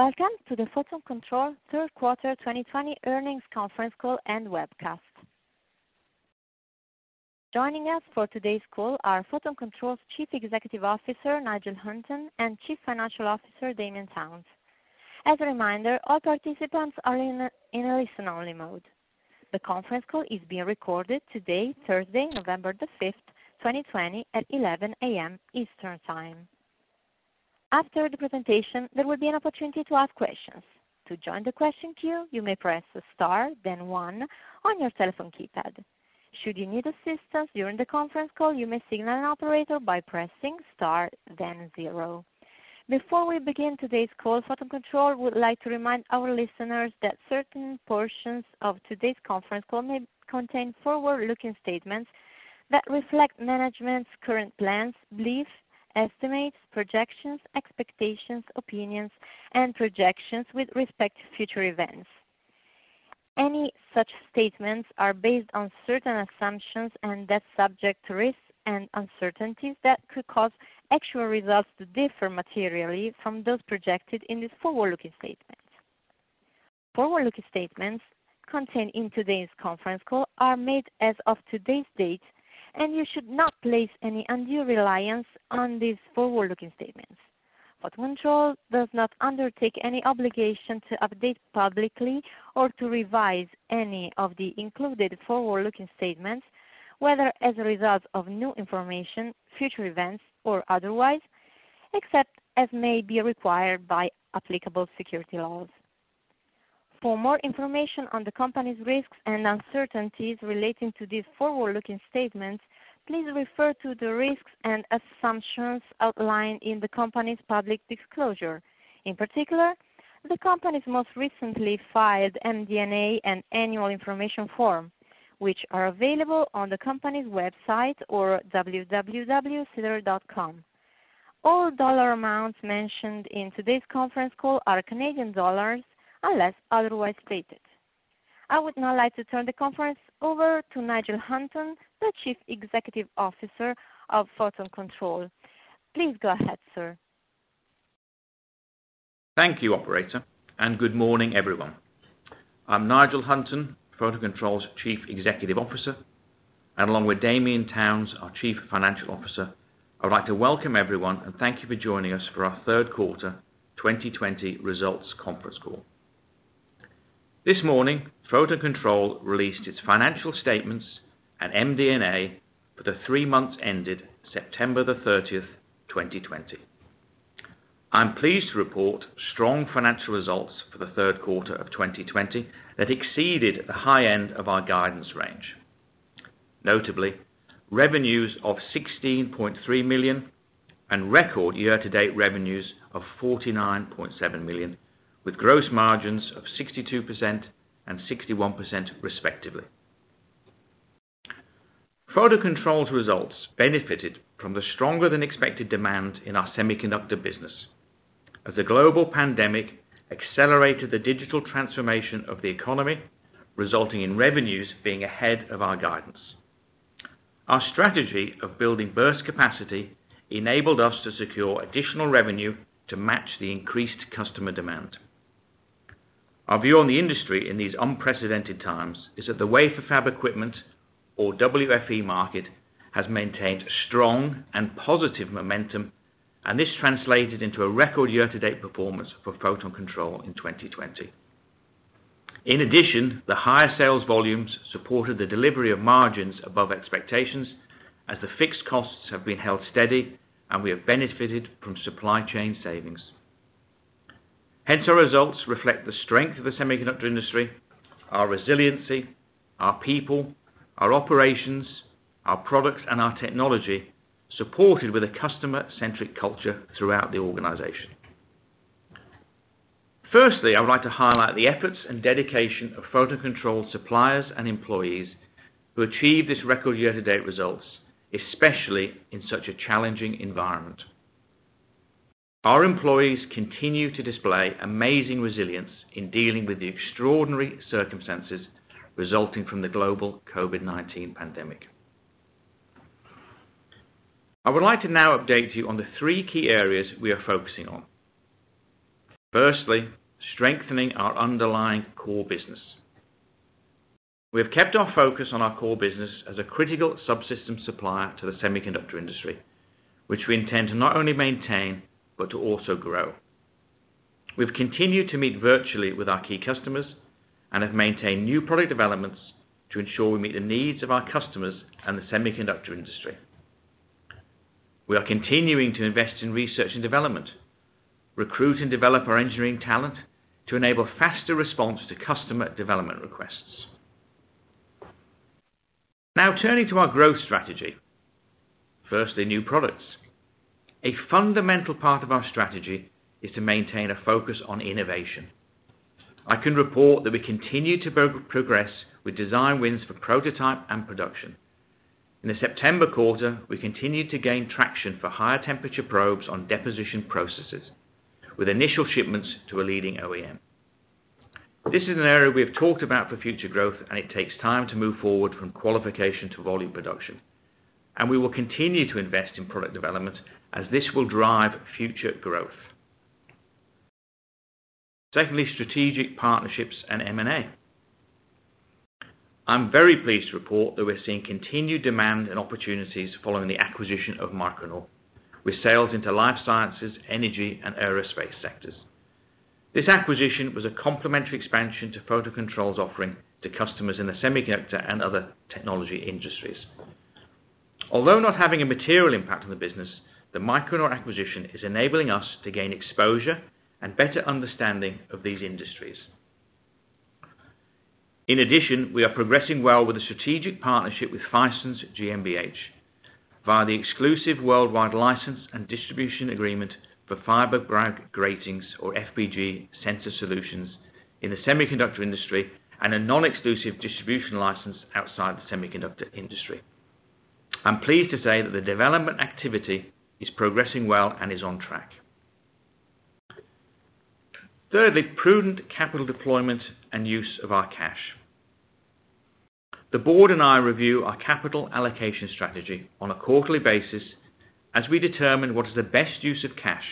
Welcome to the Photon Control third quarter 2020 earnings conference call and webcast. Joining us for today's call are Photon Control's Chief Executive Officer, Nigel Hunton, and Chief Financial Officer, Damian Towns. As a reminder, all participants are in a listen-only mode. The conference call is being recorded today, Thursday, November the 5th, 2020, at 11:00 A.M. Eastern Time. After the presentation, there will be an opportunity to ask questions. To join the question queue, you may press star then one on your telephone keypad. Should you need assistance during the conference call, you may signal an operator by pressing star then zero. Before we begin today's call, Photon Control would like to remind our listeners that certain portions of today's conference call may contain forward-looking statements that reflect management's current plans, beliefs, estimates, projections, expectations, opinions, and projections with respect to future events. Any such statements are based on certain assumptions and that subject to risks and uncertainties that could cause actual results to differ materially from those projected in these forward-looking statements. Forward-looking statements contained in today's conference call are made as of today's date, and you should not place any undue reliance on these forward-looking statements. Photon Control does not undertake any obligation to update publicly or to revise any of the included forward-looking statements, whether as a result of new information, future events, or otherwise, except as may be required by applicable security laws. For more information on the company's risks and uncertainties relating to these forward-looking statements, please refer to the risks and assumptions outlined in the company's public disclosure. In particular, the company's most recently filed MD&A and annual information form, which are available on the company's website or www.sedar.com. All dollar amounts mentioned in today's conference call are Canadian dollars unless otherwise stated. I would now like to turn the conference over to Nigel Hunton, the Chief Executive Officer of Photon Control. Please go ahead, sir. Thank you, operator, and good morning, everyone. I'm Nigel Hunton, Photon Control's Chief Executive Officer, and along with Damian Towns, our Chief Financial Officer, I'd like to welcome everyone and thank you for joining us for our third quarter 2020 results conference call. This morning, Photon Control released its financial statements and MD&A for the three months ended September the 30th, 2020. I'm pleased to report strong financial results for the third quarter of 2020 that exceeded the high end of our guidance range. Notably, revenues of 16.3 million and record year-to-date revenues of 49.7 million, with gross margins of 62% and 61% respectively. Photon Control's results benefited from the stronger than expected demand in our semiconductor business as the global pandemic accelerated the digital transformation of the economy, resulting in revenues being ahead of our guidance. Our strategy of building burst capacity enabled us to secure additional revenue to match the increased customer demand. Our view on the industry in these unprecedented times is that the wafer fab equipment, or WFE market, has maintained strong and positive momentum, and this translated into a record year-to-date performance for Photon Control in 2020. In addition, the higher sales volumes supported the delivery of margins above expectations as the fixed costs have been held steady and we have benefited from supply chain savings. Hence, our results reflect the strength of the semiconductor industry, our resiliency, our people, our operations, our products, and our technology, supported with a customer-centric culture throughout the organization. Firstly, I would like to highlight the efforts and dedication of Photon Control suppliers and employees who achieved this record year-to-date results, especially in such a challenging environment. Our employees continue to display amazing resilience in dealing with the extraordinary circumstances resulting from the global COVID-19 pandemic. I would like to now update you on the three key areas we are focusing on. Firstly, strengthening our underlying core business. We have kept our focus on our core business as a critical subsystem supplier to the semiconductor industry, which we intend to not only maintain, but to also grow. We've continued to meet virtually with our key customers and have maintained new product developments to ensure we meet the needs of our customers and the semiconductor industry. We are continuing to invest in research and development, recruit and develop our engineering talent to enable faster response to customer development requests. Now turning to our growth strategy. Firstly, new products. A fundamental part of our strategy is to maintain a focus on innovation. I can report that we continue to progress with design wins for prototype and production. In the September quarter, we continued to gain traction for higher temperature probes on deposition processes, with initial shipments to a leading OEM. This is an area we have talked about for future growth, and it takes time to move forward from qualification to volume production. And we will continue to invest in product development as this will drive future growth. Secondly, strategic partnerships and M&A. I'm very pleased to report that we're seeing continued demand and opportunities following the acquisition of Micronor, with sales into life sciences, energy, and aerospace sectors. This acquisition was a complementary expansion to Photon Control's offering to customers in the semiconductor and other technology industries. Although not having a material impact on the business, the Micronor acquisition is enabling us to gain exposure and better understanding of these industries. In addition, we are progressing well with a strategic partnership with FiSens GmbH via the exclusive worldwide license and distribution agreement for fiber gratings or FBG sensor solutions in the semiconductor industry and a non-exclusive distribution license outside the semiconductor industry. I'm pleased to say that the development activity is progressing well and is on track. Thirdly, prudent capital deployment and use of our cash. The board and I review our capital allocation strategy on a quarterly basis as we determine what is the best use of cash.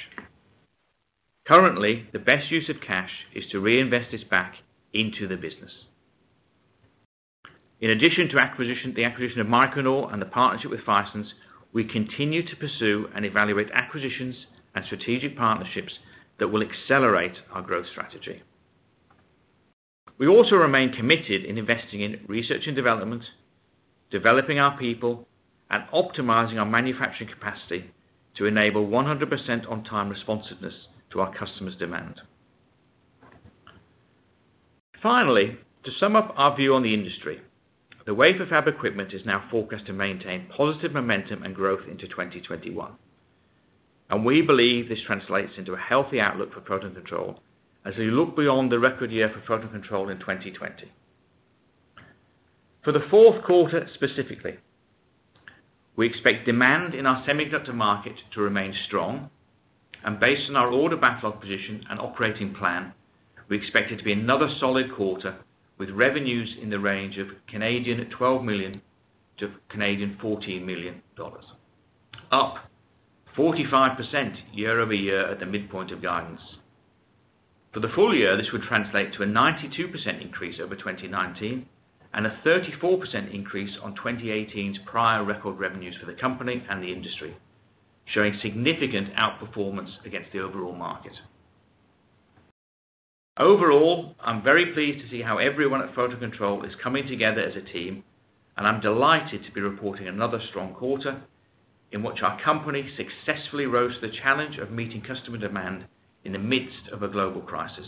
Currently, the best use of cash is to reinvest this back into the business. In addition to acquisition, the acquisition of Micronor and the partnership with FiSens, we continue to pursue and evaluate acquisitions and strategic partnerships that will accelerate our growth strategy. We also remain committed in investing in research and development, developing our people, and optimizing our manufacturing capacity to enable 100% on-time responsiveness to our customers' demand. Finally, to sum up our view on the industry, the wafer fab equipment is now forecast to maintain positive momentum and growth into 2021. We believe this translates into a healthy outlook for Photon Control as we look beyond the record year for Photon Control in 2020. For the fourth quarter specifically, we expect demand in our semiconductor market to remain strong, and based on our order backlog position and operating plan, we expect it to be another solid quarter with revenues in the range of 12 million-14 million Canadian dollars, up 45% year-over-year at the midpoint of guidance. For the full year, this would translate to a 92% increase over 2019 and a 34% increase on 2018's prior record revenues for the company and the industry, showing significant outperformance against the overall market. Overall, I'm very pleased to see how everyone at Photon Control is coming together as a team, and I'm delighted to be reporting another strong quarter in which our company successfully rose to the challenge of meeting customer demand in the midst of a global crisis.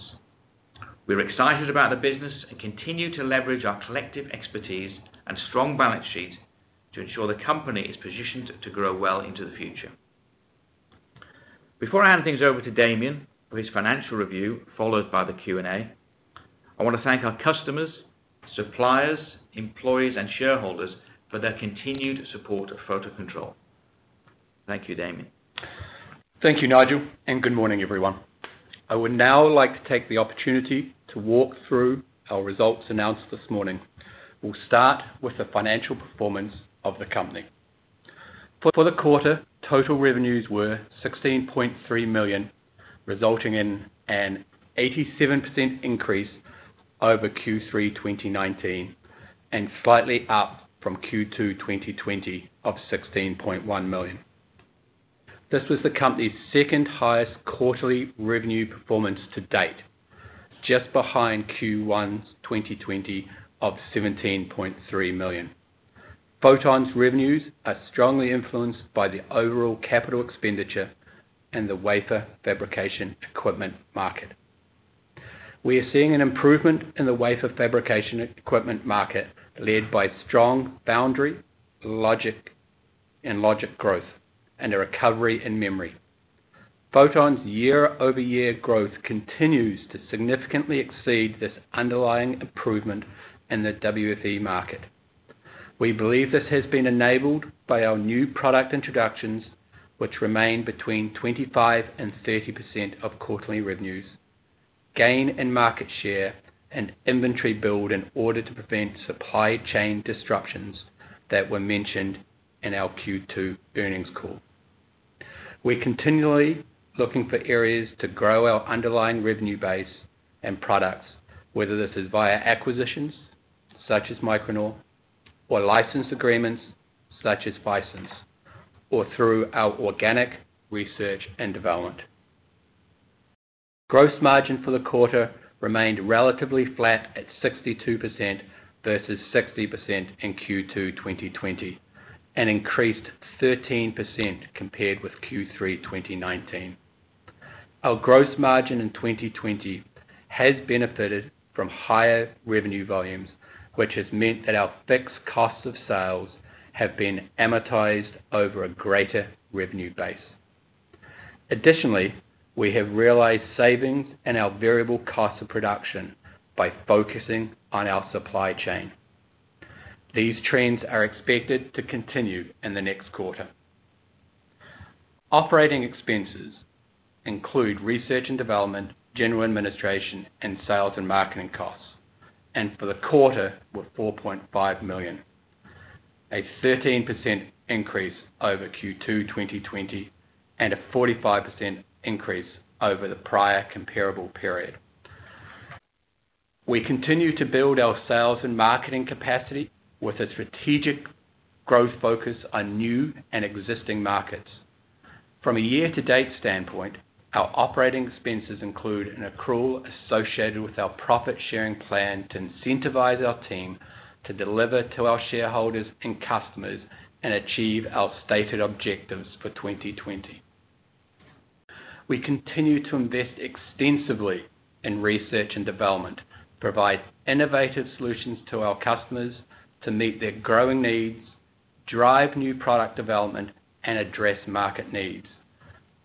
We're excited about the business and continue to leverage our collective expertise and strong balance sheet to ensure the company is positioned to grow well into the future. Before I hand things over to Damian, for his financial review, followed by the Q&A. I want to thank our customers, suppliers, employees, and shareholders for their continued support of Photon Control. Thank you, Damian. Thank you, Nigel, and good morning, everyone. I would now like to take the opportunity to walk through our results announced this morning. We'll start with the financial performance of the company. For the quarter, total revenues were $16.3 million, resulting in an 87% increase over Q3 2019 and slightly up from Q2 2020 of 16.1 million. This was the company's second highest quarterly revenue performance to date, just behind Q1 2020 of 17.3 million. Photon's revenues are strongly influenced by the overall capital expenditure and the wafer fabrication equipment market. We are seeing an improvement in the wafer fabrication equipment market led by strong foundry, logic, and logic growth and a recovery in memory. Photon's year-over-year growth continues to significantly exceed this underlying improvement in the WFE market. We believe this has been enabled by our new product introductions, which remain between 25 and 30% of quarterly revenues, gain in market share, and inventory build in order to prevent supply chain disruptions that were mentioned in our Q2 earnings call. We're continually looking for areas to grow our underlying revenue base and products, whether this is via acquisitions such as Micronor, or license agreements such as FiSens, or through our organic research and development. Gross margin for the quarter remained relatively flat at 62% versus 60% in Q2 2020 and increased 13% compared with Q3 2019. Our gross margin in 2020 has benefited from higher revenue volumes, which has meant that our fixed costs of sales have been amortized over a greater revenue base. Additionally, we have realized savings in our variable cost of production by focusing on our supply chain. These trends are expected to continue in the next quarter. Operating expenses include research and development, general administration, and sales and marketing costs, and for the quarter were $4.5 million, a 13% increase over Q2 2020 and a 45% increase over the prior comparable period. We continue to build our sales and marketing capacity with a strategic growth focus on new and existing markets. From a year-to-date standpoint, our operating expenses include an accrual associated with our profit-sharing plan to incentivize our team to deliver to our shareholders and customers and achieve our stated objectives for 2020. We continue to invest extensively in research and development provide innovative solutions to our customers to meet their growing needs, drive new product development, and address market needs.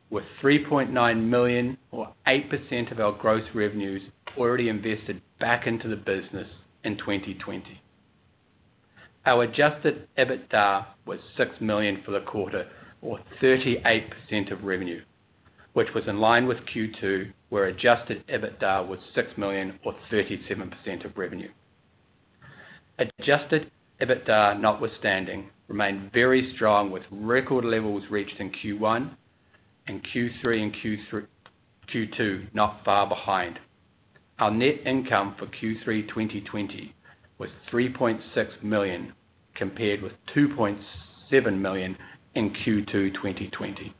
With 3.9 million or 8% of our gross revenues already invested back into the business in 2020. Our adjusted EBITDA was 6 million for the quarter, or 38% of revenue, which was in line with Q2, where adjusted EBITDA was 6 million or 37% of revenue. Adjusted EBITDA notwithstanding, remained very strong with record levels reached in Q1 and Q3 and Q2 not far behind. Our net income for Q3 2020 was $3.6 million, compared with 2.7 million in Q2 2020.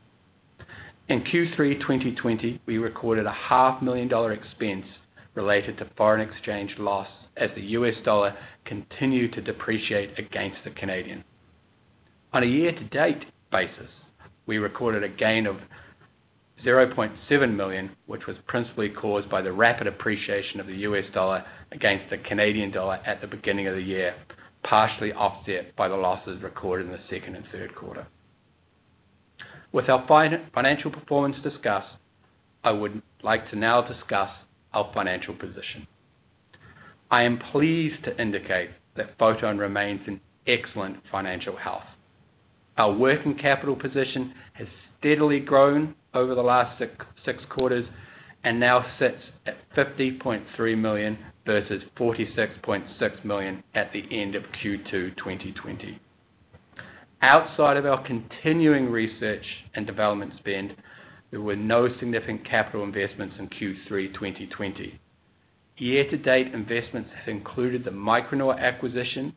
In Q3 2020, we recorded a half million dollar expense related to foreign exchange loss as the US dollar continued to depreciate against the Canadian. On a year-to-date basis, we recorded a gain of $0.7 million, which was principally caused by the rapid appreciation of the US dollar against the Canadian dollar at the beginning of the year, partially offset by the losses recorded in the second and third quarter. With our financial performance discussed, I would like to now discuss our financial position. I am pleased to indicate that Photon remains in excellent financial health. Our working capital position has steadily grown over the last six quarters and now sits at 50.3 million versus 46.6 million at the end of Q2 2020. Outside of our continuing research and development spend, there were no significant capital investments in Q3 2020. Year-to-date investments have included the Micronor acquisition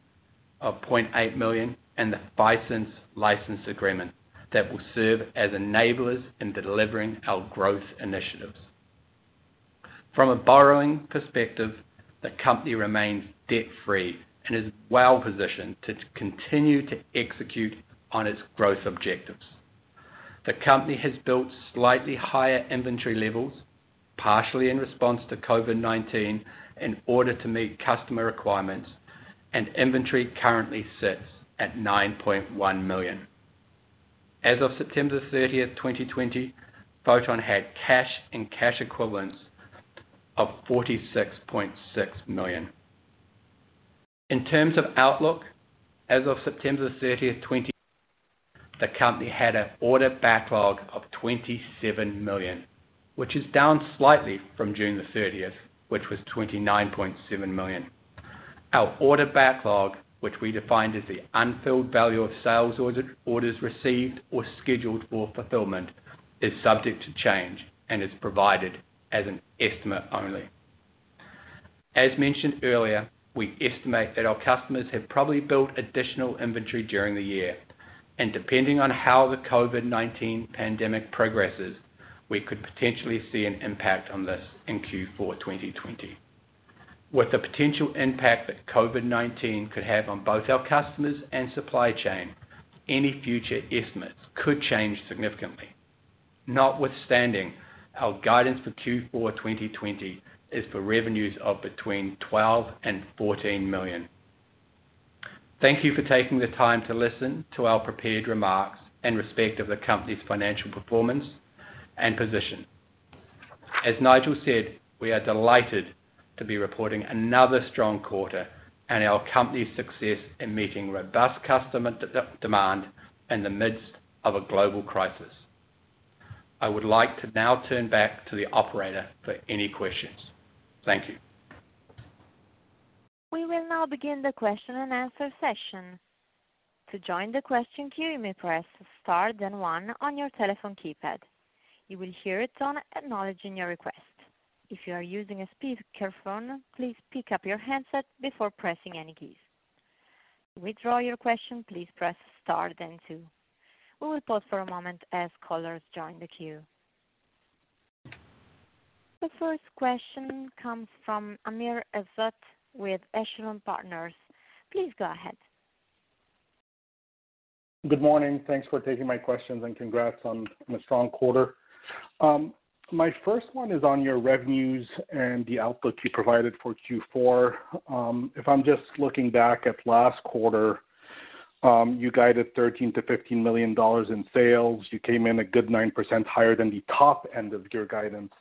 of 0.8 million and the FiSens license agreement that will serve as enablers in delivering our growth initiatives. From a borrowing perspective, the company remains debt-free and is well-positioned to continue to execute on its growth objectives. The company has built slightly higher inventory levels, partially in response to COVID-19, in order to meet customer requirements, and inventory currently sits at $9.1 million. As of September 30th, 2020, Photon had cash and cash equivalents of 46.6 million. In terms of outlook, as of September 30th, 2020, the company had an order backlog of 27 million, which is down slightly from June 30th, which was 29.7 million. Our order backlog, which we defined as the unfilled value of sales orders received or scheduled for fulfillment, is subject to change and is provided as an estimate only. As mentioned earlier, we estimate that our customers have probably built additional inventory during the year, and depending on how the COVID-19 pandemic progresses, we could potentially see an impact on this in Q4 2020. With the potential impact that COVID-19 could have on both our customers and supply chain, any future estimates could change significantly. Notwithstanding, our guidance for Q4 2020 is for revenues of between $12 million and $14 million. Thank you for taking the time to listen to our prepared remarks in respect of the company's financial performance and position. As Nigel said, we are delighted to be reporting another strong quarter and our company's success in meeting robust customer demand in the midst of a global crisis. I would like to now turn back to the operator for any questions. Thank you. We will now begin the question and answer session. To join the question queue, you may press star then one on your telephone keypad. You will hear a tone acknowledging your request. If you are using a speakerphone, please pick up your handset before pressing any keys. To withdraw your question, please press star then two. We will pause for a moment as callers join the queue. The first question comes from Amr Ezzat with Echelon Partners. Please go ahead. Good morning. Thanks for taking my questions and congrats on a strong quarter. Um, My first one is on your revenues and the outlook you provided for Q4. Um, if I'm just looking back at last quarter, um, you guided $13 million-$15 million in sales. You came in a good 9% higher than the top end of your guidance.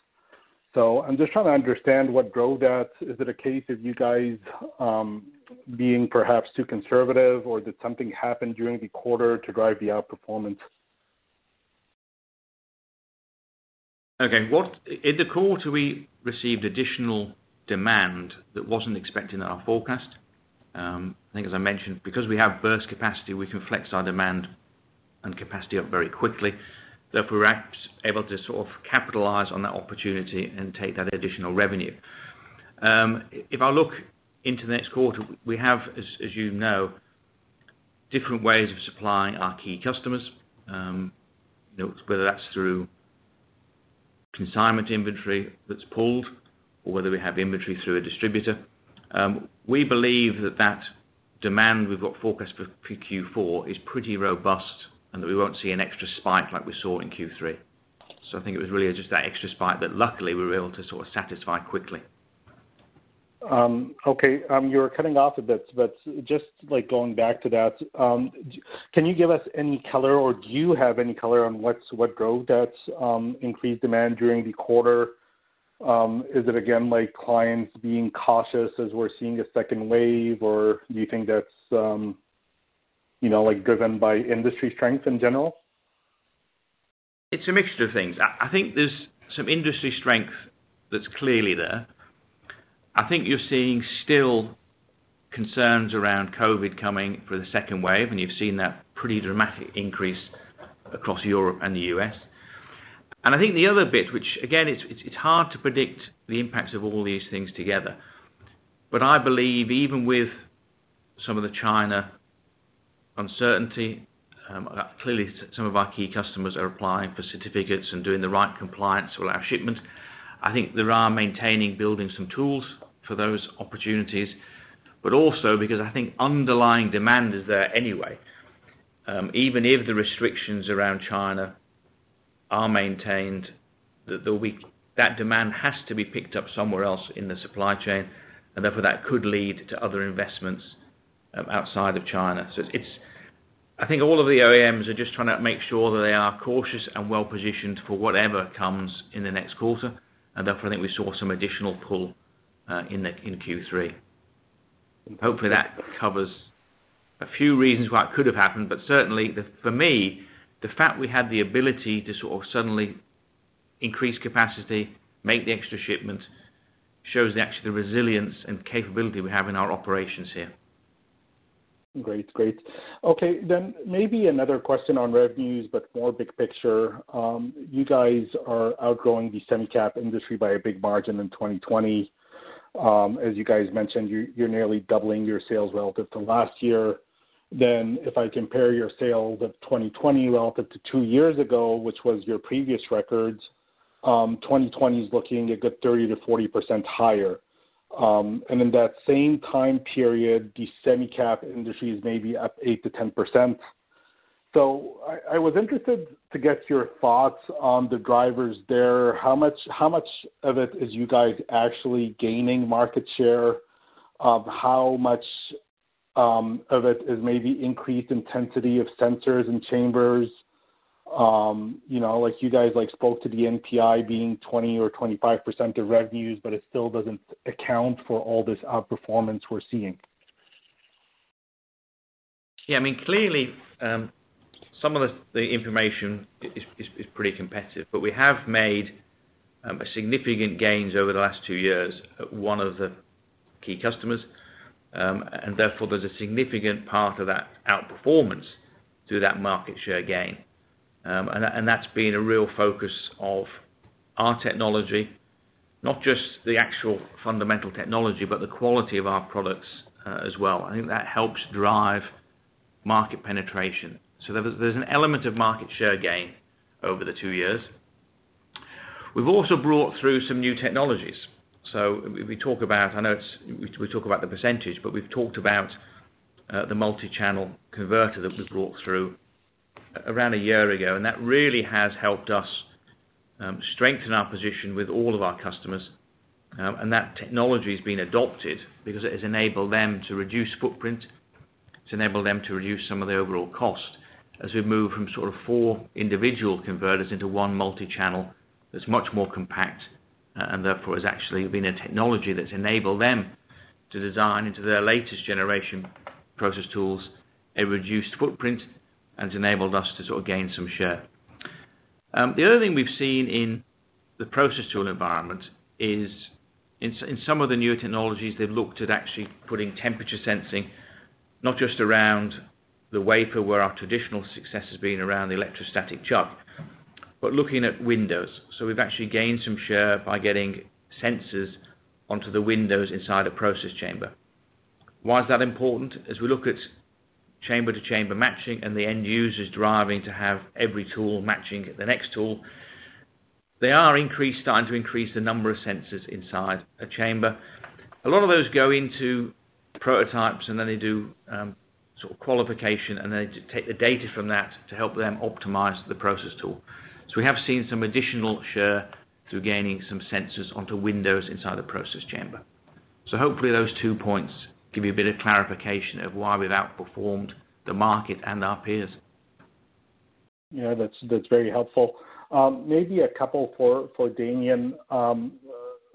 So I'm just trying to understand what drove that. Is it a case of you guys um, being perhaps too conservative, or did something happen during the quarter to drive the outperformance? Okay. What in the quarter, we received additional demand that wasn't expected in our forecast. Um, I think as I mentioned, because we have burst capacity, we can flex our demand and capacity up very quickly. Therefore, we're able to sort of capitalize on that opportunity and take that additional revenue. Um, if I look into the next quarter, we have, as you know, different ways of supplying our key customers, um, whether that's through consignment inventory that's pulled or whether we have inventory through a distributor. Um, we believe that that demand we've got forecast for Q4 is pretty robust and that we won't see an extra spike like we saw in Q3. I think it was really just that extra spike that luckily we were able to sort of satisfy quickly. Okay. um, You were cutting off a bit, but just like going back to that, um, can you give us any color, or do you have any color on what's what drove that increased demand during the quarter? Um, is it again like clients being cautious as we're seeing a second wave, or do you think that's, um, you know, like driven by industry strength in general? It's a mixture of things. I think there's some industry strength that's clearly there. I think you're seeing still concerns around COVID coming for the second wave, and you've seen that pretty dramatic increase across Europe and the U.S. And I think the other bit, which again, it's, it's, it's hard to predict the impacts of all these things together, but I believe even with some of the China uncertainty, um, clearly some of our key customers are applying for certificates and doing the right compliance to our shipment. I think there are maintaining, building some tools for those opportunities, but also because I think underlying demand is there anyway. Um, even if the restrictions around China are maintained, that that demand has to be picked up somewhere else in the supply chain, and therefore that could lead to other investments um, outside of China. So it's, I think all of the OEMs are just trying to make sure that they are cautious and well positioned for whatever comes in the next quarter, and therefore I think we saw some additional pull in the in Q3. Hopefully that covers a few reasons why it could have happened, but certainly the, for me, the fact we had the ability to sort of suddenly increase capacity, make the extra shipment, shows the, actually the resilience and capability we have in our operations here. Great. Great. Okay, then maybe another question on revenues, but more big picture. Um, you guys are outgrowing the semi-cap industry by a big margin in 2020. Um, as you guys mentioned, you're nearly doubling your sales relative to last year then if I compare your sales of 2020 relative to two years ago, which was your previous records, um, 2020 is looking a good 30 to 40 percent higher. Um, and in that same time period, the semi-cap industry is maybe up 8 to 10 percent. So I, I was interested to get your thoughts on the drivers there. How much how much of it is you guys actually gaining market share? Of how much um, of it is maybe increased intensity of sensors and chambers. Um, you know, like you guys like spoke to the NPI being 20 or 25 percent of revenues, but it still doesn't account for all this outperformance we're seeing. Yeah, I mean, clearly, um, some of the, the information is, is, is, pretty competitive, but we have made um, significant gains over the last two years at one of the key customers. Um, and therefore there's a significant part of that outperformance through that market share gain. Um, and, and that's been a real focus of our technology, not just the actual fundamental technology, but the quality of our products uh, as well. I think that helps drive market penetration. So there's, an element of market share gain over the two years. We've also brought through some new technologies. So we talk about, I know it's, we talk about the percentage, but we've talked about uh, the multi-channel converter that we brought through around a year ago, and that really has helped us um, strengthen our position with all of our customers. Um, and that technology has been adopted because it has enabled them to reduce footprint. It's enabled them to reduce some of the overall cost as we move from sort of four individual converters into one multi-channel that's much more compact uh, and therefore has actually been a technology that's enabled them to design into their latest generation process tools a reduced footprint and has enabled us to sort of gain some share. Um, the other thing we've seen in the process tool environment is in, some of the newer technologies, they've looked at actually putting temperature sensing, not just around the wafer where our traditional success has been around the electrostatic chuck, but looking at windows. So we've actually gained some share by getting sensors onto the windows inside a process chamber. Why is that important? As we look at chamber to chamber matching and the end users driving to have every tool matching the next tool, they are increased, starting to increase the number of sensors inside a chamber. A lot of those go into prototypes and then they do um, sort of qualification and then they take the data from that to help them optimize the process tool. So we have seen some additional share through gaining some sensors onto windows inside the process chamber. So hopefully those two points give you a bit of clarification of why we've outperformed the market and our peers. Yeah, that's that's very helpful. Um, maybe a couple for for Damian. Um,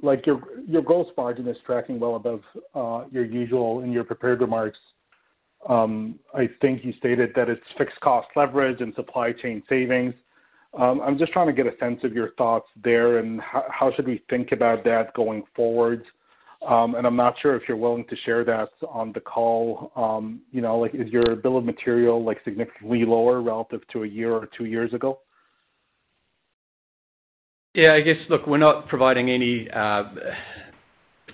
like your your gross margin is tracking well above uh, your usual in your prepared remarks. Um, I think you stated that it's fixed cost leverage and supply chain savings. Um, I'm just trying to get a sense of your thoughts there and how should we think about that going forward. Um, and I'm not sure if you're willing to share that on the call. You know, like, is your bill of material, like, significantly lower relative to a year or two years ago? Yeah, I guess, look, we're not providing any uh,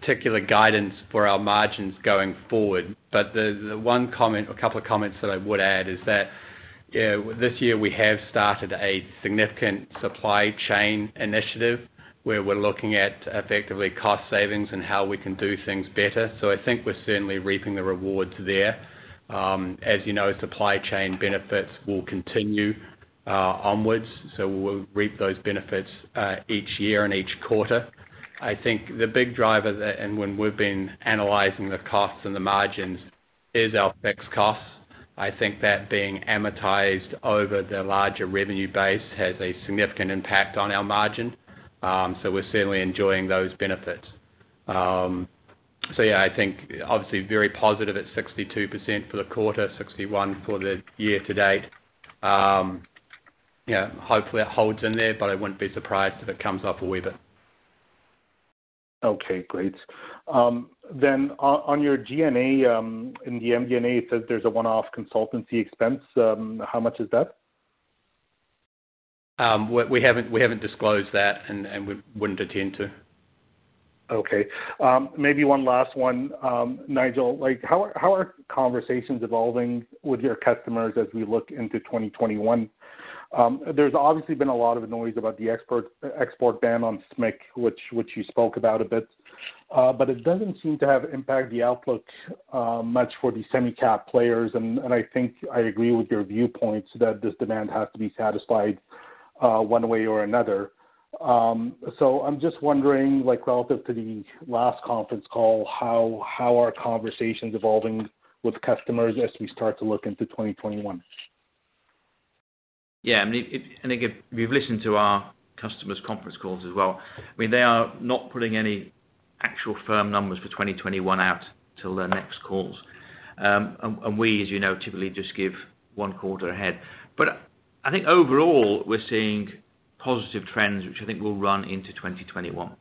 particular guidance for our margins going forward. But the one comment or couple of comments that I would add is that, this year we have started a significant supply chain initiative where we're looking at effectively cost savings and how we can do things better. So I think we're certainly reaping the rewards there. Um, as you know, supply chain benefits will continue uh, onwards, so we'll reap those benefits uh, each year and each quarter. I think the big driver that, and when we've been analyzing the costs and the margins, is our fixed costs. I think that being amortized over the larger revenue base has a significant impact on our margin. Um so we're certainly enjoying those benefits. Um so yeah, I think obviously very positive at 62% for the quarter, 61 for the year to date. Yeah, hopefully it holds in there, but I wouldn't be surprised if it comes off a wee bit. Okay, great. Um, then on your G&A, um, in the MD&A, it says there's a one-off consultancy expense. Um, how much is that? Um we haven't we haven't disclosed that and we wouldn't intend to. Okay. Maybe one last one. Nigel, like, how how are conversations evolving with your customers as we look into 2021? There's obviously been a lot of noise about the export export ban on SMIC, which which you spoke about a bit. Uh, but it doesn't seem to have impacted the outlook uh, much for the semi-cap players. And, and I think I agree with your viewpoints that this demand has to be satisfied uh, one way or another. Um, so I'm just wondering, like, relative to the last conference call, how how are conversations evolving with customers as we start to look into 2021? Yeah, I mean, and again, we've listened to our customers' conference calls as well. I mean, they are not putting any actual firm numbers for 2021 out till their next calls. Um and and we, as you know, typically just give one quarter ahead. But I think overall, we're seeing positive trends, which I think will run into 2021.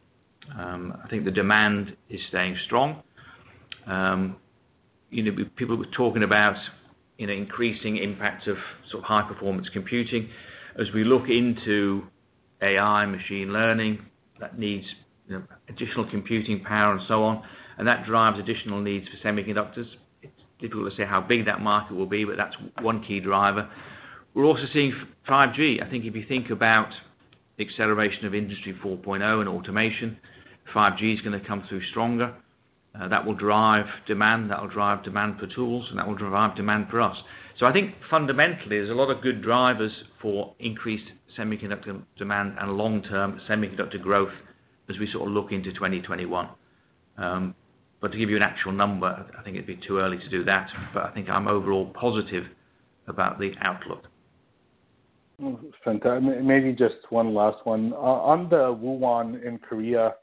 Um, I think the demand is staying strong. Um, You know, people were talking about, you know, increasing impact of sort of high-performance computing. As we look into AI machine learning, that needs, you know, additional computing power and so on, and that drives additional needs for semiconductors. It's difficult to say how big that market will be, but that's one key driver. We're also seeing 5G. I think if you think about the acceleration of Industry 4.0 and automation, 5G is gonna come through stronger. Uh, that will drive demand, that will drive demand for tools, and that will drive demand for us. So I think fundamentally, there's a lot of good drivers for increased semiconductor demand and long-term semiconductor growth as we sort of look into 2021. Um, but To give you an actual number, I think it'd be too early to do that. But I think I'm overall positive about the outlook. Maybe just one last one. Uh, on the Wuhan in Korea,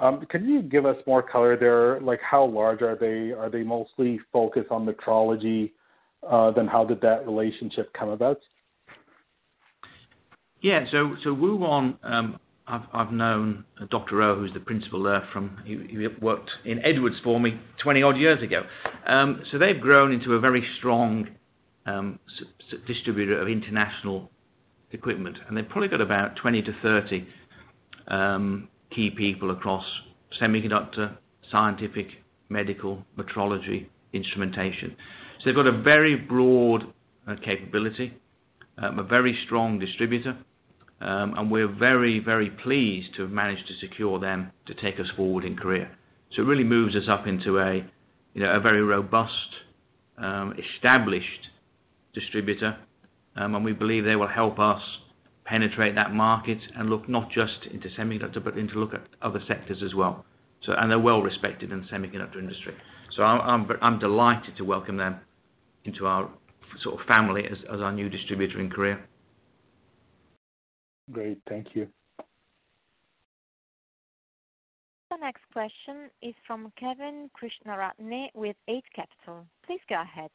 Um, can you give us more color there? Like, how large are they? Are they mostly focused on metrology? Uh, then how did that relationship come about? Yeah. Wuhan, um, I've I've known uh, Dr. Oh, who's the principal there from, he worked in Edwards for me 20 odd years ago. Um so they've grown into a very strong um, distributor of international equipment, and they've probably got about 20-30 key people across semiconductor, scientific, medical, metrology, instrumentation. So they've got a very broad uh, capability, um, a very strong distributor, um, and we're very, very pleased to have managed to secure them to take us forward in Korea. So it really moves us up into a, you know, a very robust, um, established distributor. And we believe they will help us penetrate that market and look not just into semiconductor, but into look at other sectors as well. So, and they're well respected in the semiconductor industry. So I'm I'm delighted to welcome them into our sort of family as our new distributor in Korea. Great. Thank you. The next question is from Kevin Krishnaratne with Eight Capital. Please go ahead.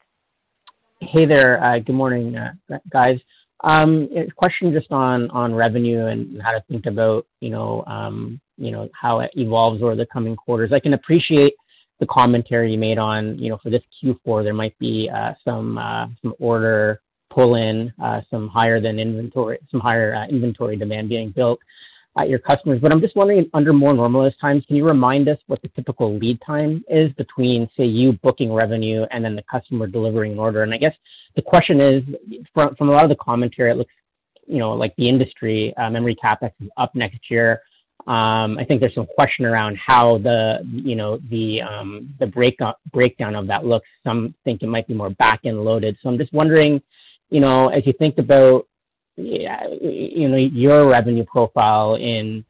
Hey there. Uh, good morning, uh, guys. Question just on on revenue and how to think about, you know, um, you know, how it evolves over the coming quarters. I can appreciate the commentary you made on, you know, for this Q4, there might be uh, some uh, some order pull-in, uh, some higher than inventory some higher inventory demand being built at your customers. But I'm just wondering, under more normalized times, can you remind us what the typical lead time is between, say, you booking revenue and then the customer delivering an order? And I guess the question is, from from a lot of the commentary, it looks, you know, like the industry, uh, memory CapEx is up next year. Um, I think there's some question around how the, you know, the um, the break breakdown of that looks. Some think it might be more back-end loaded. So I'm just wondering, you know, as you think about, you know, your revenue profile in,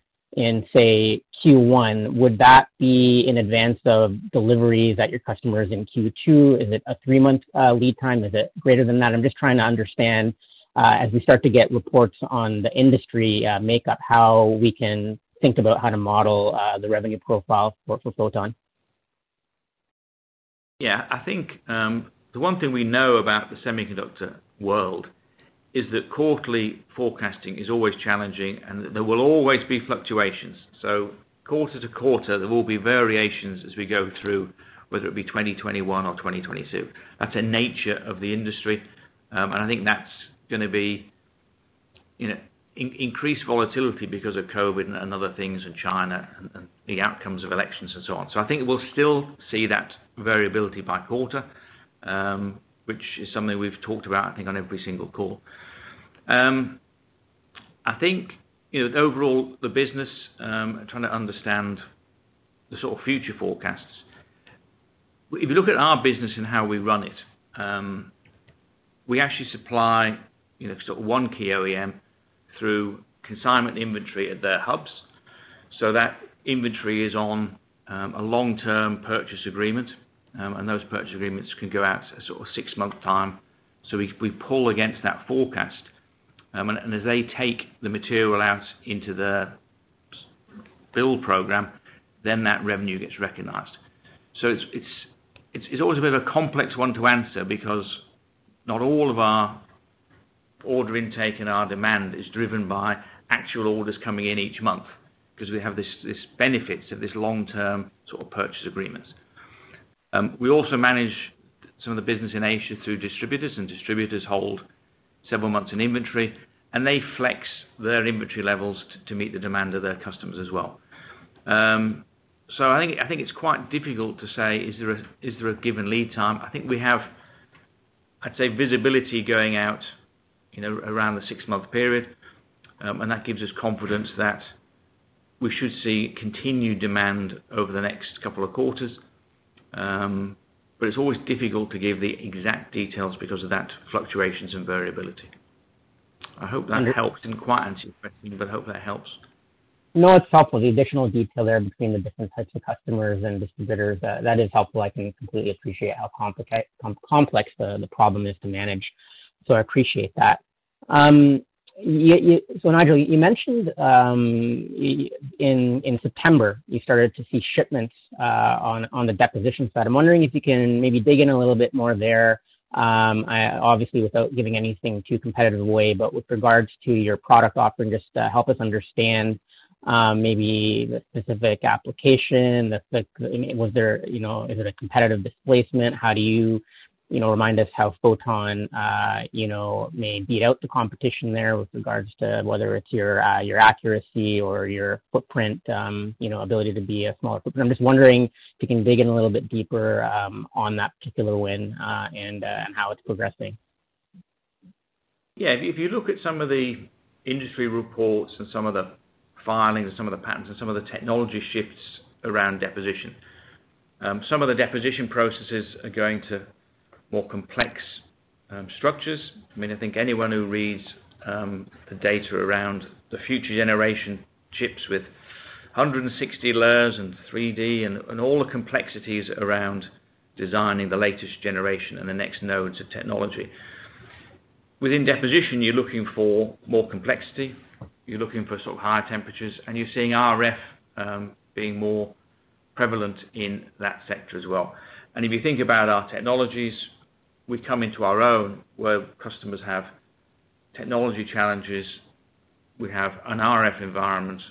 say, Q1, would that be in advance of deliveries at your customers in Q2? Is it a three-month uh, lead time? Is it greater than that? I'm just trying to understand, uh, as we start to get reports on the industry uh, makeup, how we can think about how to model the revenue profile for Photon. Yeah. I think um, the one thing we know about the semiconductor world is that quarterly forecasting is always challenging, and there will always be fluctuations. So quarter to quarter, there will be variations as we go through, whether it be 2021 or 2022. That's the nature of the industry. Um, and I think that's gonna be, you know, increased volatility because of COVID and other things in China and the outcomes of elections and so on. So I think we'll still see that variability by quarter, um, which is something we've talked about, I think, on every single call. Um, I think, you know, overall, the business, um, trying to understand the sort of future forecasts. If you look at our business and how we run it, um, we actually supply, you know, sort of one key OEM through consignment inventory at their hubs. So that inventory is on a long-term purchase agreement, and those purchase agreements can go out a sort of six-month time. So we pull against that forecast. Um and as they take the material out into the build program, then that revenue gets recognized. So it's it's it's it's always a bit of a complex one to answer because not all of our order intake and our demand is driven by actual orders coming in each month because we have this this benefits of this long-term sort of purchase agreements. We also manage some of the business in Asia through distributors, and distributors hold several months in inventory, and they flex their inventory levels to meet the demand of their customers as well. Um so I think it's quite difficult to say, is there a given lead time? I think we have, I'd say, visibility going out, around the six-month period. And that gives us confidence that we should see continued demand over the next couple of quarters. Um, but it's always difficult to give the exact details because of that fluctuations and variability. I hope that helps. Didn't quite answer your question, but I hope that helps. No, it's helpful. The additional detail there between the different types of customers and distributors, that is helpful. I can completely appreciate how complex the problem is to manage. So I appreciate that. Um, Nigel, you mentioned um, in in September, you started to see shipments uh, on on the deposition side. I'm wondering if you can maybe dig in a little bit more there. Obviously, without giving anything too competitive away, but with regards to your product offering, just to help us understand maybe the specific application. Was there, you know, is it a competitive displacement? How do you know, remind us how Photon uh, you know, may beat out the competition there with regards to whether it's your uh, your accuracy or your footprint, um, you know, ability to be a smaller footprint. I'm just wondering if you can dig in a little bit deeper um, on that particular win uh, uh, and how it's progressing. Yeah. If you look at some of the industry reports and some of the filings and some of the patents and some of the technology shifts around deposition, um, some of the deposition processes are going to more complex um, structures. I mean, I think anyone who reads um, the data around the future generation chips with 160 layers and 3D and all the complexities around designing the latest generation and the next nodes of technology. Within deposition, you're looking for more complexity, you're looking for sort of higher temperatures, and you're seeing RF um, being more prevalent in that sector as well. And if you think about our technologies, we come into our own where customers have technology challenges, we have an RF environment,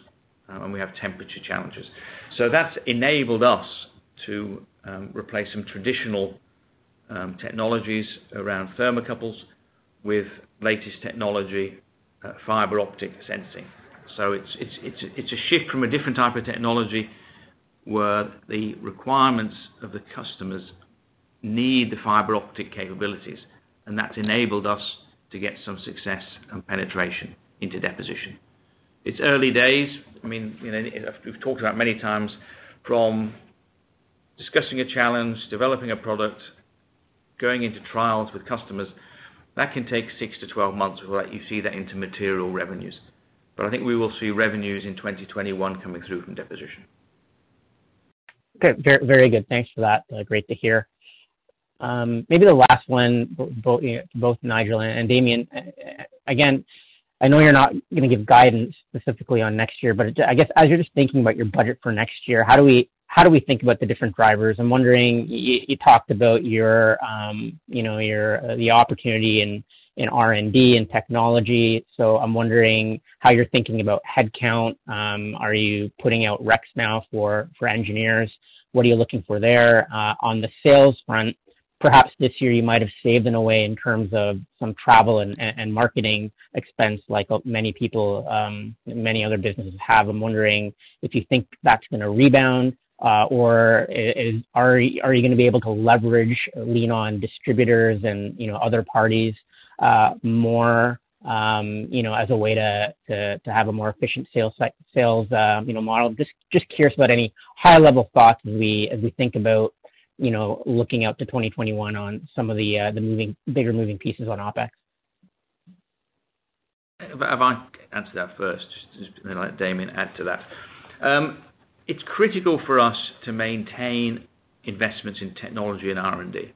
uh, and we have temperature challenges. So that's enabled us to um, replace some traditional um, technologies around thermocouples with latest technology, uh, fiber optic sensing. So it's, it's, it's, it's a shift from a different type of technology where the requirements of the customers need the fiber optic capabilities, and that's enabled us to get some success and penetration into deposition. It's early days. I mean, you know, we've talked about many times from discussing a challenge, developing a product, going into trials with customers. That can take six to 12 months before you see that into material revenues. But I think we will see revenues in 2021 coming through from deposition. Okay, very, very good. Thanks for that. Uh, great to hear. Um, maybe the last one, both, you know, both Nigel and, and Damian. Again, I know you're not going to give guidance specifically on next year, but I guess as you're just thinking about your budget for next year, how do we how do we think about the different drivers? I'm wondering. You, you talked about your um, you know your uh, the opportunity in in R&D and technology. So I'm wondering how you're thinking about headcount. Um, are you putting out recs now for for engineers? What are you looking for there? Uh, on the sales front, perhaps this year you might have saved in a way in terms of some travel and, and marketing expense like many people, um, many other businesses have. I'm wondering if you think that's going to rebound uh, or is, are, are you going to be able to leverage, lean on distributors and, you know, other parties uh, more um, you know, as a way to, to, to have a more efficient sales sales um, you know model. Just just curious about any high level thoughts as we as we think about you know looking out to 2021 on some of the uh, the moving bigger moving pieces on OPEX. If I answer that first, then let Damian add to that. Um, it's critical for us to maintain investments in technology and R&D.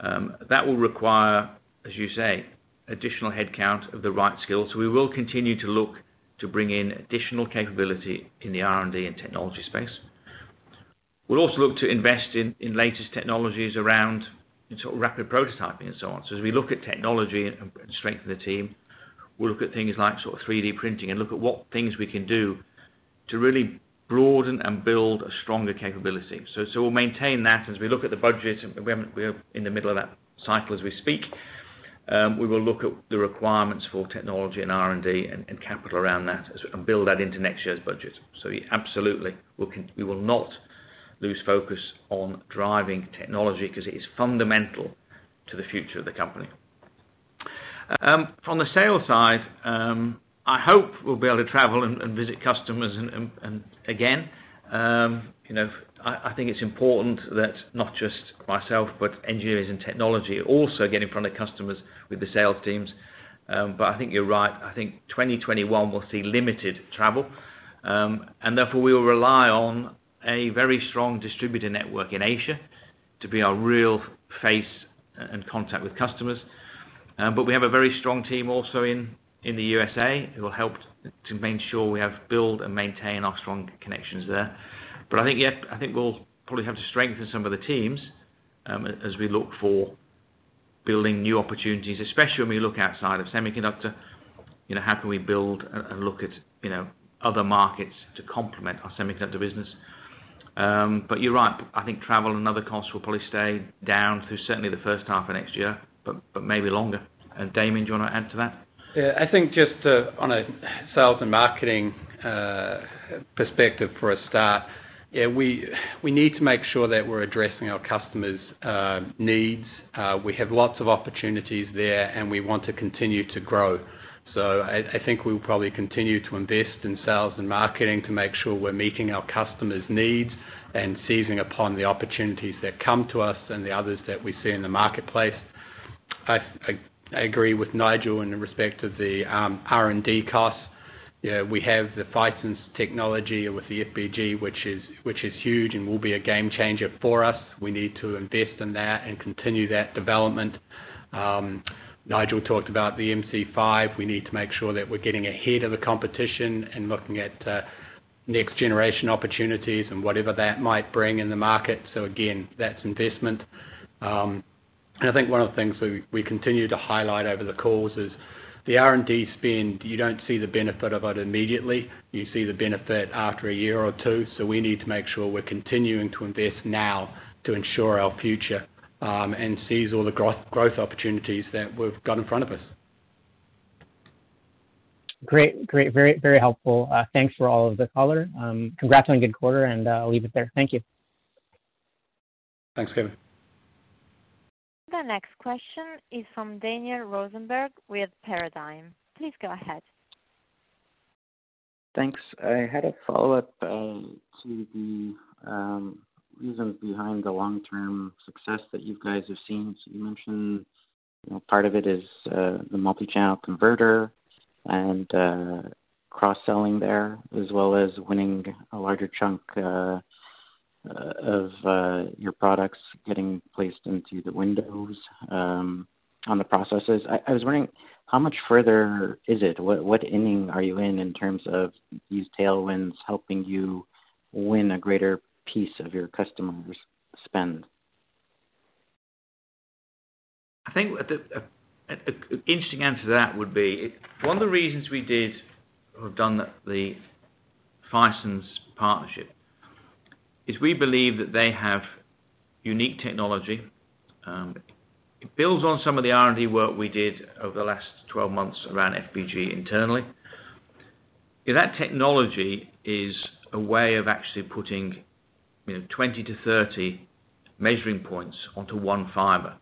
Um, that will require, as you say, additional headcount of the right skills. So we will continue to look to bring in additional capability in the R&D and technology space. We'll also look to invest in, latest technologies around sort of rapid prototyping and so on. So as we look at technology and, strengthen the team, we'll look at things like sort of 3D printing and look at what things we can do to really broaden and build a stronger capability. We'll maintain that as we look at the budget. And we we're in the middle of that cycle as we speak. Um, we will look at the requirements for technology and R&D and, capital around that and build that into next year's budget. So absolutely, we will not lose focus on driving technology because it is fundamental to the future of the company. Um, from the sales side, um, I hope we'll be able to travel and, visit customers and, again, um, you know, I, think it's important that not just myself but engineers and technology also get in front of customers with the sales teams. But I think you're right. I think 2021 will see limited travel, and therefore we will rely on a very strong distributor network in Asia to be our real face and contact with customers. Um, but we have a very strong team also in, the USA who will help to make sure we have build and maintain our strong connections there. But I think yeah, I think we'll probably have to strengthen some of the teams um, as we look for building new opportunities, especially when we look outside of semiconductor. You know, how can we build and look at you know other markets to complement our semiconductor business? Um, but you're right. I think travel and other costs will probably stay down through certainly the first half of next year, but but maybe longer. And Damian, do you want to add to that? Yeah, I think just uh, on a sales and marketing uh, perspective for a start, yeah, we we need to make sure that we're addressing our customers' uh, needs. We have lots of opportunities there, and we want to continue to grow. So I, think we'll probably continue to invest in sales and marketing to make sure we're meeting our customers' needs and seizing upon the opportunities that come to us and the others that we see in the marketplace. I, agree with Nigel in respect of the um, R&D costs. We have the FiSens technology with the FBG, which is which is huge and will be a game changer for us. We need to invest in that and continue that development. Nigel talked about the MC5. We need to make sure that we're getting ahead of the competition and looking at uh, next generation opportunities and whatever that might bring in the market. So again, that's investment. Um I think one of the things we continue to highlight over the calls is the R&D spend, you don't see the benefit of it immediately. You see the benefit after a year or two. We need to make sure we're continuing to invest now to ensure our future, Um, and seize all the growth opportunities that we've got in front of us. Great. Great. Very very helpful. Uh, thanks for all of the color. Um, congrats on a good quarter, and uh, I'll leave it there. Thank you. Thanks, Kevin. The next question is from Daniel Rosenberg with Paradigm. Please go ahead. Thanks. I had a follow-up uh, to the um, reasons behind the long-term success that you guys have seen. You mentioned you know, part of it is uh, the multi-channel converter and uh, cross-selling there, as well as winning a larger chunk uh, of your products getting placed into the Windows um, on the processes. I I was wondering, how much further is it? What inning are you in in terms of these tailwinds helping you win a greater piece of your customers' spend? I think an interesting answer to that would be, one of the reasons we did or have done the FiSens partnership is we believe that they have unique technology. Um, it builds on some of the R&D work we did over the last 12 months around FBG internally. That technology is a way of actually putting 20-30 measuring points onto one fiber.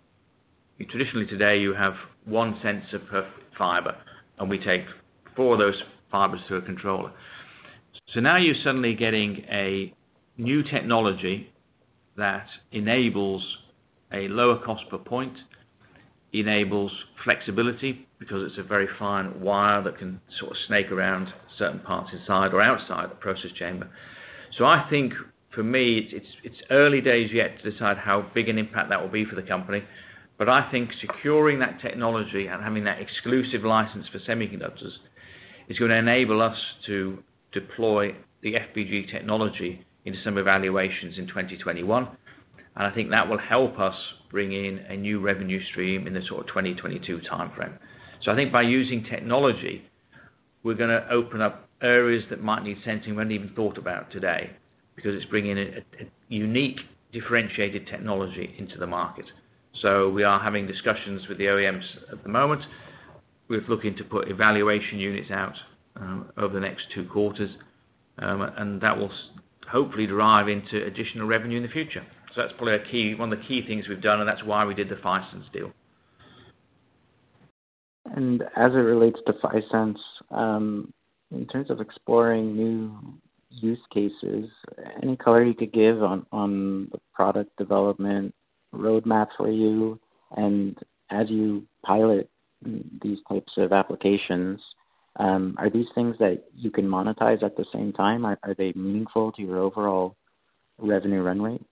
Traditionally today, you have one sensor per fiber, and we take four of those fibers to a controller. So now you're suddenly getting a new technology that enables a lower cost per point, enables flexibility because it's a very fine wire that can sort of snake around certain parts inside or outside the process chamber. So I think for me, it's early days yet to decide how big an impact that will be for the company. But I think securing that technology and having that exclusive license for semiconductors is going to enable us to deploy the FBG technology into some evaluations in 2021. and I think that will help us bring in a new revenue stream in the sort of 2022 timeframe. So I think by using technology, we're going to open up areas that might need sensing we hadn't even thought about today, because it's bringing a unique, differentiated technology into the market. So we are having discussions with the OEMs at the moment. We're looking to put evaluation units out um, over the next two quarters, um, and that will hopefully drive into additional revenue in the future. So that's probably one of the key things we've done, and that's why we did the FiSens deal. And as it relates to FiSens, um, in terms of exploring new use cases, any color you could give on on the product development roadmap for you? And as you pilot these types of applications, um, are these things that you can monetize at the same time? Are they meaningful to your overall revenue run rate?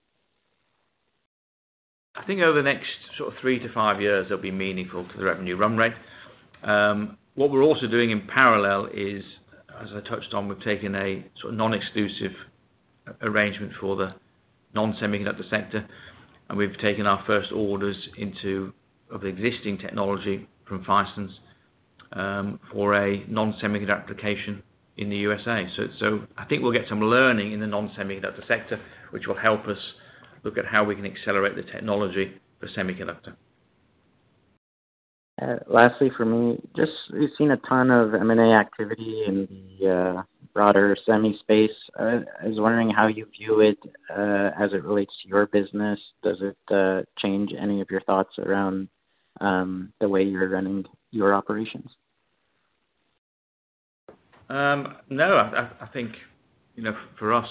I think over the next sort of three to five years, they'll be meaningful to the revenue run rate. Um, what we're also doing in parallel is, as I touched on, we've taken a sort of non-exclusive arrangement for the non-semiconductor sector, and we've taken our first orders into of the existing technology from FiSens um, for a non-semiconductor application in the USA. So so I think we'll get some learning in the non-semiconductor sector, which will help us look at how we can accelerate the technology for semiconductor. Lastly for me, just we've seen a ton of M&A activity in the broader semi space. I was wondering how you view it as it relates to your business. Does it change any of your thoughts around um, the way you're running your operations? Um, No. I think, you know for us,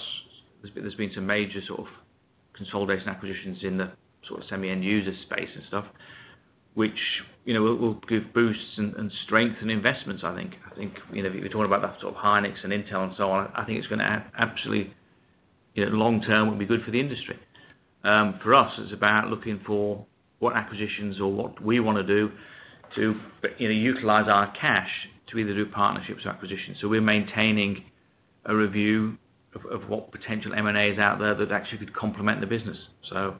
there's been some major sort of consolidation acquisitions in the sort of semi end user space and stuff, which you know will give boosts and strength and investments, I think. I think, you know if you're talking about that sort of Hynix and Intel and so on, I think it's going to absolutely, you know long term, will be good for the industry. Um, For us, it's about looking for what acquisitions or what we want to do to you know utilize our cash to either do partnerships or acquisitions. So we're maintaining a review of, of what potential M&A is out there that actually could complement the business. So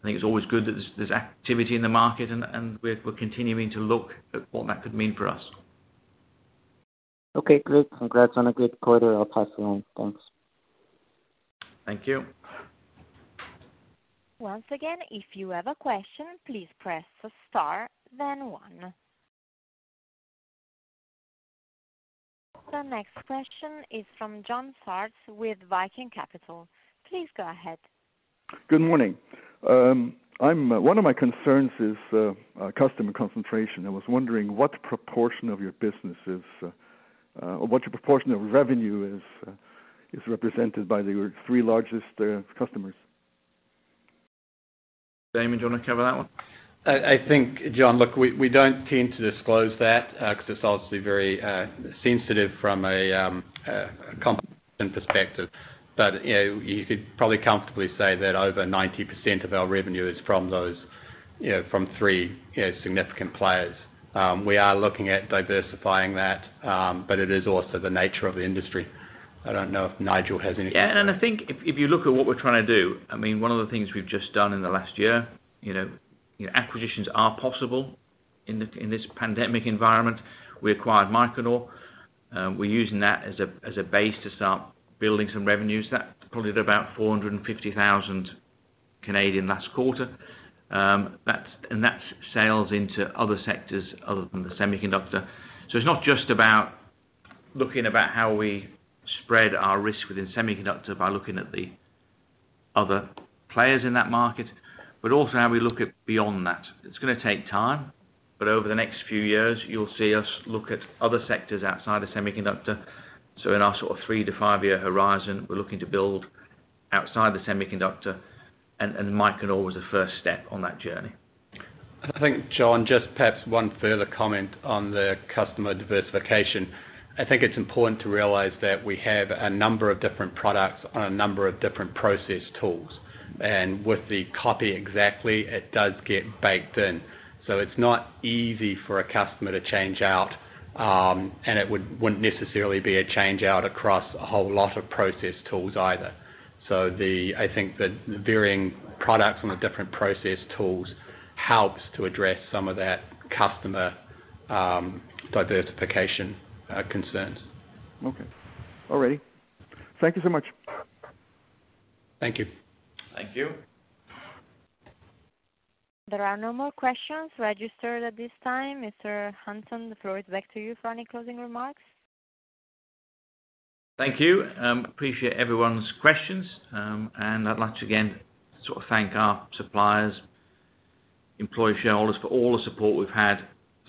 I think it's always good that there's, there's activity in the market, and, and we're, we're continuing to look at what that could mean for us. Okay, great. Congrats on a good quarter. I'll pass it on. Thanks. Thank you. Once again, if you have a question, please press star, then one. The next question is from John Sartz with Viking Capital. Please go ahead. Good morning. Um, I'm uh, one of my concerns is uh, uh, customer concentration. I was wondering what proportion of your business is, uh, uh, or what your proportion of revenue is, uh, is represented by the three largest customers. Damian, do you want to cover that one? I think, John, look, we we don't tend to disclose that because it's obviously very sensitive from a um, a competition perspective. But You could probably comfortably say that over 90% of our revenue is from those, you know, from three you know, significant players. Um, we are looking at diversifying that, um, but it is also the nature of the industry. I don't know if Nigel has anything. Yeah, and I think if you look at what we're trying to do, I mean, one of the things we've just done in the last year, you know, you know, acquisitions are possible in in this pandemic environment. We acquired Micronor. Um, we're using that as a as a base to start building some revenues. That probably did about 450,000 Canadian last quarter. Um, that's and that's sales into other sectors other than the semiconductor. So it's not just about looking about how we spread our risk within semiconductor by looking at the other players in that market, but also how we look at beyond that. It's going to take time, but over the next few years, you'll see us look at other sectors outside of semiconductor. So in our sort of three to five-year horizon, we're looking to build outside the semiconductor, and, Micronor was the first step on that journey. I think, John, just perhaps one further comment on the customer diversification. I think it's important to realize that we have a number of different products on a number of different process tools and with the copy exactly, it does get baked in. So it's not easy for a customer to change out, um, and it would, wouldn't necessarily be a change out across a whole lot of process tools either. So the I think the varying products on the different process tools helps to address some of that customer um, diversification uh, concerns. Okay. all Alrighty. Thank you so much. Thank you. Thank you. There are no more questions registered at this time. Mr. Hunton, the floor is back to you for any closing remarks. Thank you. Um, appreciate everyone's questions. Um, and I'd like to again sort of thank our suppliers, employee shareholders for all the support we've had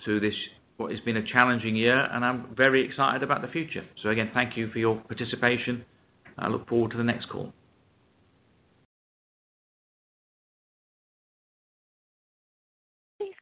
through this, what has been a challenging year, and I'm very excited about the future. So again, thank you for your participation. I look forward to the next call.